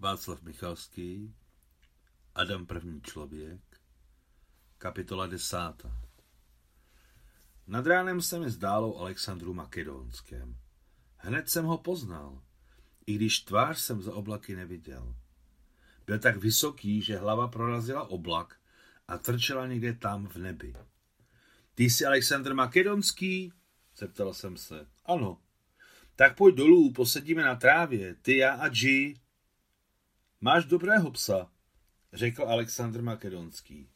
Václav Michalský, Adam první člověk, kapitola desátá. Nad ránem se mi zdálo Alexandru Makedonském. Hned jsem ho poznal, i když tvář jsem za oblaky neviděl. Byl tak vysoký, že hlava prorazila oblak a trčela někde tam v nebi. Ty jsi Alexandr Makedonský? Zeptal jsem se. Ano. Tak pojď dolů, posedíme na trávě, ty, já a G. Máš dobrého psa, řekl Alexandr Makedonský.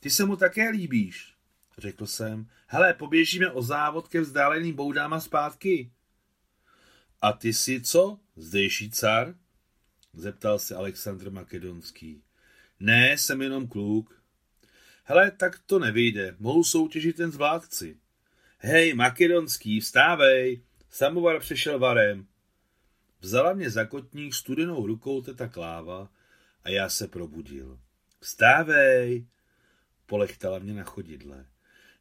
Ty se mu také líbíš, řekl jsem. Hele, poběžíme o závod ke vzdáleným boudám a zpátky. A ty jsi co, zdejší car? Zeptal se Alexandr Makedonský. Ne, jsem jenom kluk. Hele, tak to nevyjde, mohu soutěžit ten zvládci. Hej, Makedonský, vstávej, samovar přišel varem. Vzala mě za kotník studenou rukou teta Kláva a já se probudil. Vstávej, polechtala mě na chodidle.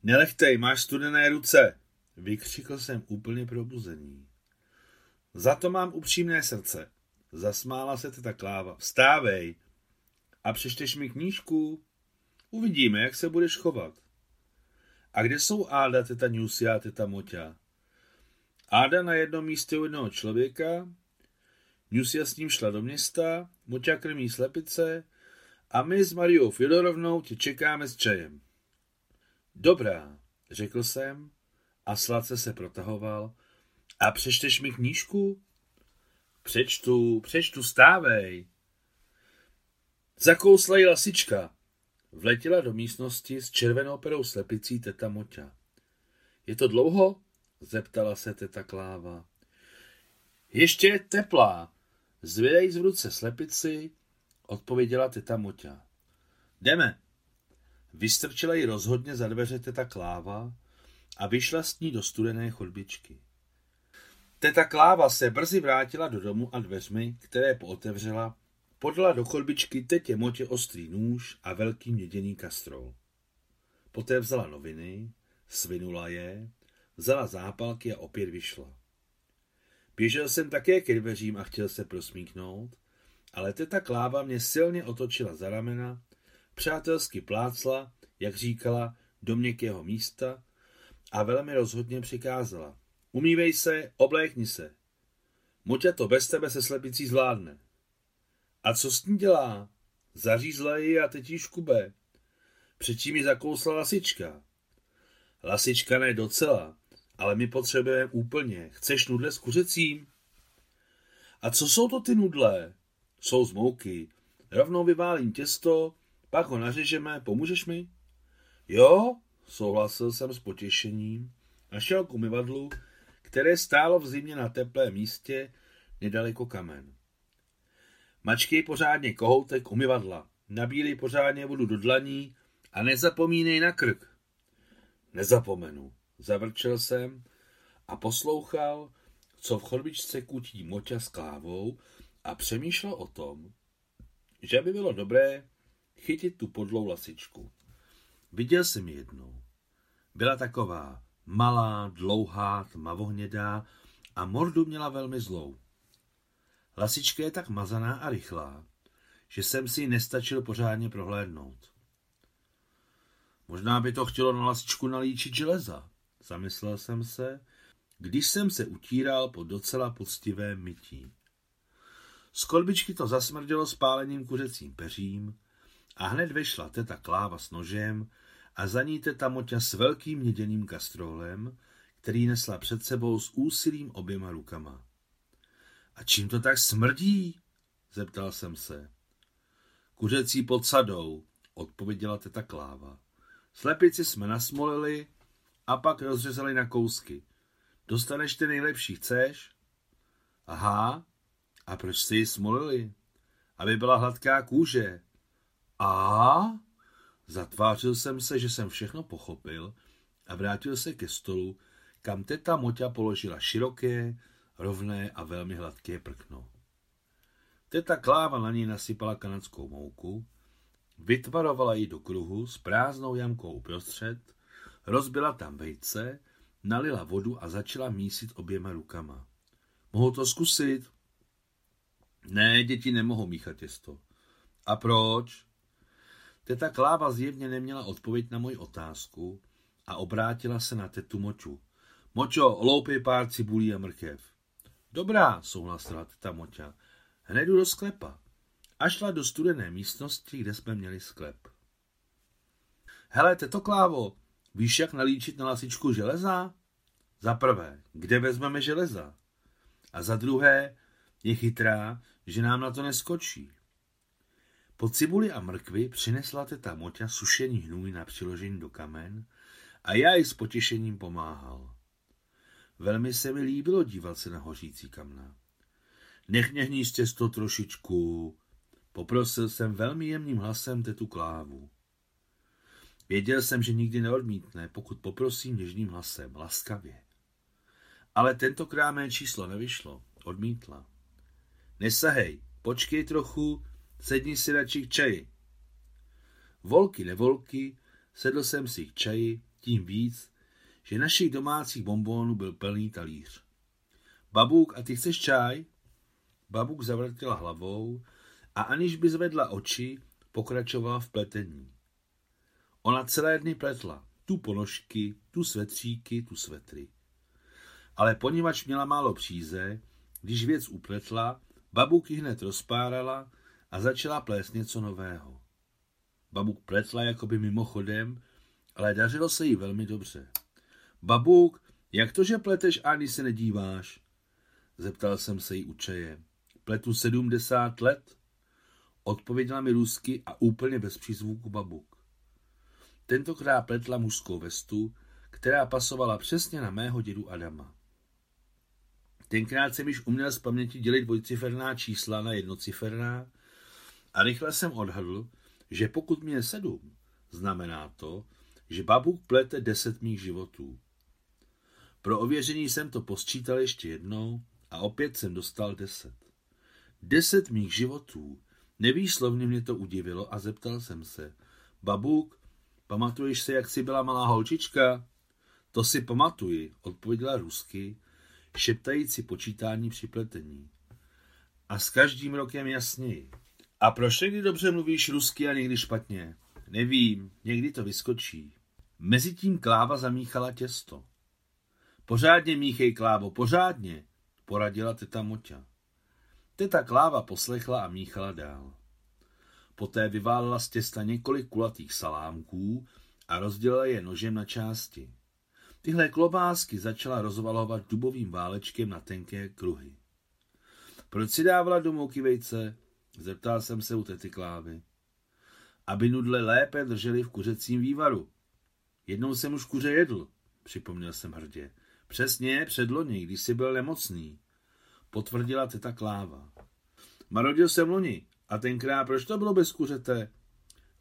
Nelechtej, máš studené ruce, vykřikl jsem úplně probuzený. Za to mám upřímné srdce. Zasmála se teta Kláva. Vstávej a přečteš mi knížku. Uvidíme, jak se budeš chovat. A kde jsou Áda, teta Newsia a teta Moťa? Áda na jednom místě u jednoho člověka, Newsia s ním šla do města, Moťa krmí slepice a my s Mariou Fidorovnou tě čekáme s čajem. Dobrá, řekl jsem a sladce se protahoval. A přečteš mi knížku? Přečtu, přečtu, stávej. Zakousla jí lasička. Vletěla do místnosti s červenou perou slepicí teta Moťa. Je to dlouho? Zeptala se teta Kláva. Ještě je teplá. Zvědej z v ruce slepici, odpověděla teta Moťa. Jdeme. Vystrčila ji rozhodně za dveře teta Kláva a vyšla s ní do studené chodbičky. Teta Kláva se brzy vrátila do domu a dveřmi, které pootevřela, podala do chodbičky tetě Motě ostrý nůž a velký měděný kastrol. Poté vzala noviny, svinula je, vzala zápalky a opět vyšla. Běžel jsem také ke dveřím a chtěl se prosmíknout, ale teta Kláva mě silně otočila za ramena, přátelsky plácla, jak říkala, do měkkého místa a velmi rozhodně přikázala. Umývej se, oblékni se. Moťa to bez tebe se slepicí zvládne. A co s ní dělá? Zařízla ji a teď jí škube. Předtím mi zakousla lasička. Lasička ne docela, ale my potřebujeme úplně. Chceš nudle s kuřecím? A co jsou to ty nudle? Jsou z mouky. Rovnou vyválím těsto, pak ho nařežeme, pomůžeš mi? Jo, souhlasil jsem s potěšením a šel k umyvadlu, které stálo v zimě na teplém místě nedaleko kamen. Mačkej pořádně kohoutek umyvadla, nabílej pořádně vodu do dlaní a nezapomínej na krk. Nezapomenu, zavrčel jsem a poslouchal, co v chodbičce kutí Moťa s klávou a přemýšlel o tom, že by bylo dobré chytit tu podlou lasičku. Viděl jsem ji jednou. Byla taková malá, dlouhá, tmavohnědá a mordu měla velmi zlou. Lasička je tak mazaná a rychlá, že jsem si ji nestačil pořádně prohlédnout. Možná by to chtělo na lasičku nalíčit železa, zamyslel jsem se, když jsem se utíral po docela poctivé mytí. Z kolbičky to zasmrdělo spáleným kuřecím peřím a hned vešla teta Kláva s nožem a za ní teta Moťa s velkým měděným kastrolem, který nesla před sebou s úsilím oběma rukama. A čím to tak smrdí? zeptal jsem se. Kuřecí pod sadou, odpověděla teta Kláva. Slepici jsme nasmolili a pak rozřezali na kousky. Dostaneš ty nejlepší, chceš? Aha, a proč jste ji smolili? Aby byla hladká kůže. A? Zatvářil jsem se, že jsem všechno pochopil a vrátil se ke stolu, kam teta Moťa položila široké, rovné a velmi hladké prkno. Teta Kláva na ní nasypala kanadskou mouku, vytvarovala ji do kruhu s prázdnou jamkou uprostřed, rozbila tam vejce, nalila vodu a začala mísit oběma rukama. Mohu to zkusit? Ne, děti nemohou míchat těsto. A proč? Teta Kláva zjevně neměla odpověď na moji otázku a obrátila se na tetu Moču. Močo, loupej pár cibulí a mrkev. Dobrá, souhlasila teta Moča. Hned do sklepa. A šla do studené místnosti, kde jsme měli sklep. Hele, teto Klávo, víš, jak nalíčit na lasičku železa? Za prvé, kde vezmeme železa? A za druhé, je chytrá, že nám na to neskočí. Po cibuli a mrkvi přinesla teta Moťa sušený hnůj na přiložení do kamen a já ji s potěšením pomáhal. Velmi se mi líbilo dívat se na hořící kamna. Nech mě hníst těsto trošičku, poprosil jsem velmi jemným hlasem tetu Klávu. Věděl jsem, že nikdy neodmítne, pokud poprosím něžným hlasem, laskavě. Ale tentokrát mé číslo nevyšlo, odmítla. Nesahej, počkej trochu, sedni si radši k čaji. Volky, nevolky, sedl jsem si k čaji, tím víc, že našich domácích bombónů byl plný talíř. Babuk, a ty chceš čaj? Babuk zavrtila hlavou a aniž by zvedla oči, pokračovala v pletení. Ona celé dny pletla, tu ponožky, tu svetříky, tu svetry. Ale poněvadž měla málo příze, když věc upletla, Babuk ji hned rozpárala a začala plést něco nového. Babuk pletla jakoby mimochodem, ale dařilo se jí velmi dobře. Babuk, jak to, že pleteš ani se nedíváš? Zeptal jsem se jí u čeje. Pletu sedmdesát let? Odpověděla mi rusky a úplně bez přízvuku babuk. Tentokrát pletla mužskou vestu, která pasovala přesně na mého dědu Adama. Tenkrát jsem již uměl z paměti dělit dvojciferná čísla na jednociferná a rychle jsem odhadl, že pokud mě je sedm, znamená to, že babuk plete deset mých životů. Pro ověření jsem to posčítal ještě jednou a opět jsem dostal deset. Deset mých životů. Nevýslovně mě to udivilo a zeptal jsem se. Babuk, pamatuješ se, jak jsi byla malá holčička? To si pamatuji, odpověděla rusky šeptající počítání při pletení. A s každým rokem jasněji. A proč někdy dobře mluvíš rusky a někdy špatně? Nevím, někdy to vyskočí. Mezitím Kláva zamíchala těsto. Pořádně míchej, Klávo, pořádně, poradila teta Moťa. Teta Kláva poslechla a míchala dál. Poté vyválila z těsta několik kulatých salámků a rozdělila je nožem na části. Tyhle klobásky začala rozvalovat dubovým válečkem na tenké kruhy. Proč si dávala do mouky vejce? Zeptal jsem se u tety Klávy. Aby nudle lépe drželi v kuřecím vývaru. Jednou jsem už kuře jedl, připomněl jsem hrdě. Přesně předloni, když jsi byl nemocný, potvrdila teta Kláva. Marodil jsem loni, a tenkrát proč to bylo bez kuřete?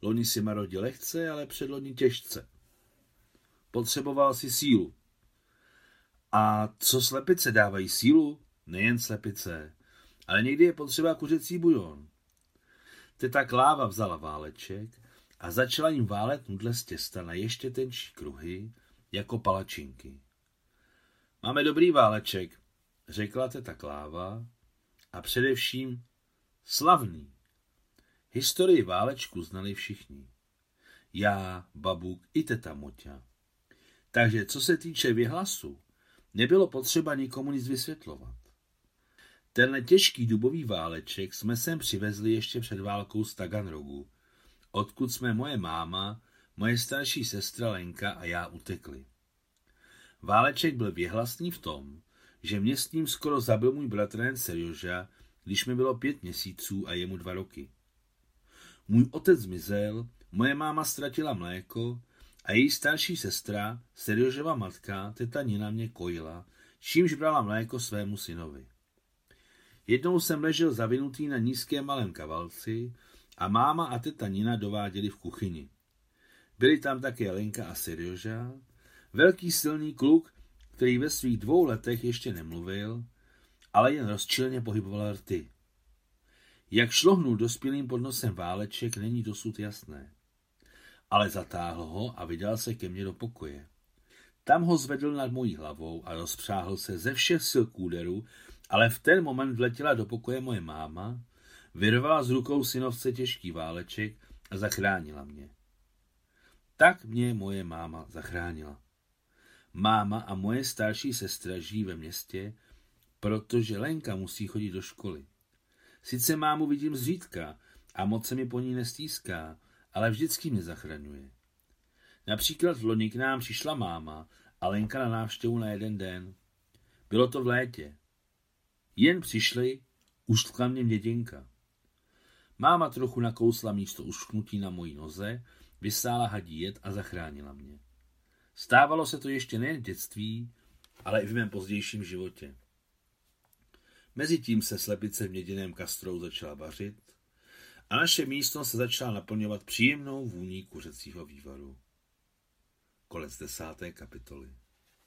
Loni si marodil lehce, ale předloni těžce. Potřeboval si sílu. A co slepice dávají sílu? Nejen slepice, ale někdy je potřeba kuřecí bujon. Teta Kláva vzala váleček a začala jim válet nudle z těsta na ještě tenčí kruhy, jako palačinky. Máme dobrý váleček, řekla teta Kláva, a především slavný. Historii válečku znali všichni. Já, babuk i teta Moťa. Takže co se týče vyhlasu, nebylo potřeba nikomu nic vysvětlovat. Tenhle těžký dubový váleček jsme sem přivezli ještě před válkou z Taganrogu, odkud jsme moje máma, moje starší sestra Lenka a já utekli. Váleček byl věhlasný v tom, že mě s ním skoro zabil můj bratranec Serioža, když mi bylo pět měsíců a jemu dva roky. Můj otec zmizel, moje máma ztratila mléko a její starší sestra, Serioževa matka, teta Nina mě kojila, čímž brala mléko svému synovi. Jednou jsem ležel zavinutý na nízkém malém kavalci a máma a teta Nina dováděli v kuchyni. Byli tam také Lenka a Serioža, velký silný kluk, který ve svých dvou letech ještě nemluvil, ale jen rozčilně pohyboval rty. Jak šlohnul dospělým pod nosem váleček, není dosud jasné ale zatáhl ho a vydal se ke mně do pokoje. Tam ho zvedl nad mojí hlavou a rozpřáhl se ze všech sil kůderu Ale v ten moment vletěla do pokoje moje máma, vyrvala z rukou synovce těžký váleček a zachránila mě. Tak mě moje máma zachránila. Máma a moje starší sestra žijí ve městě, protože Lenka musí chodit do školy. Sice mámu vidím zřídka a moc se mi po ní nestýská, ale vždycky mě zachraňuje. Například v loni k nám přišla máma a Lenka na návštěvu na jeden den. Bylo to v létě. Jen přišli, uštkla mě děděnka. Máma trochu nakousla místo ušknutí na mojí noze, vysála hadí jed a zachránila mě. Stávalo se to ještě nejen v dětství, ale i v mém pozdějším životě. Mezitím se slepice v měděném kastrou začala vařit a naše místnost se začala naplňovat příjemnou vůní kuřecího vývaru. Konec desáté kapitoly.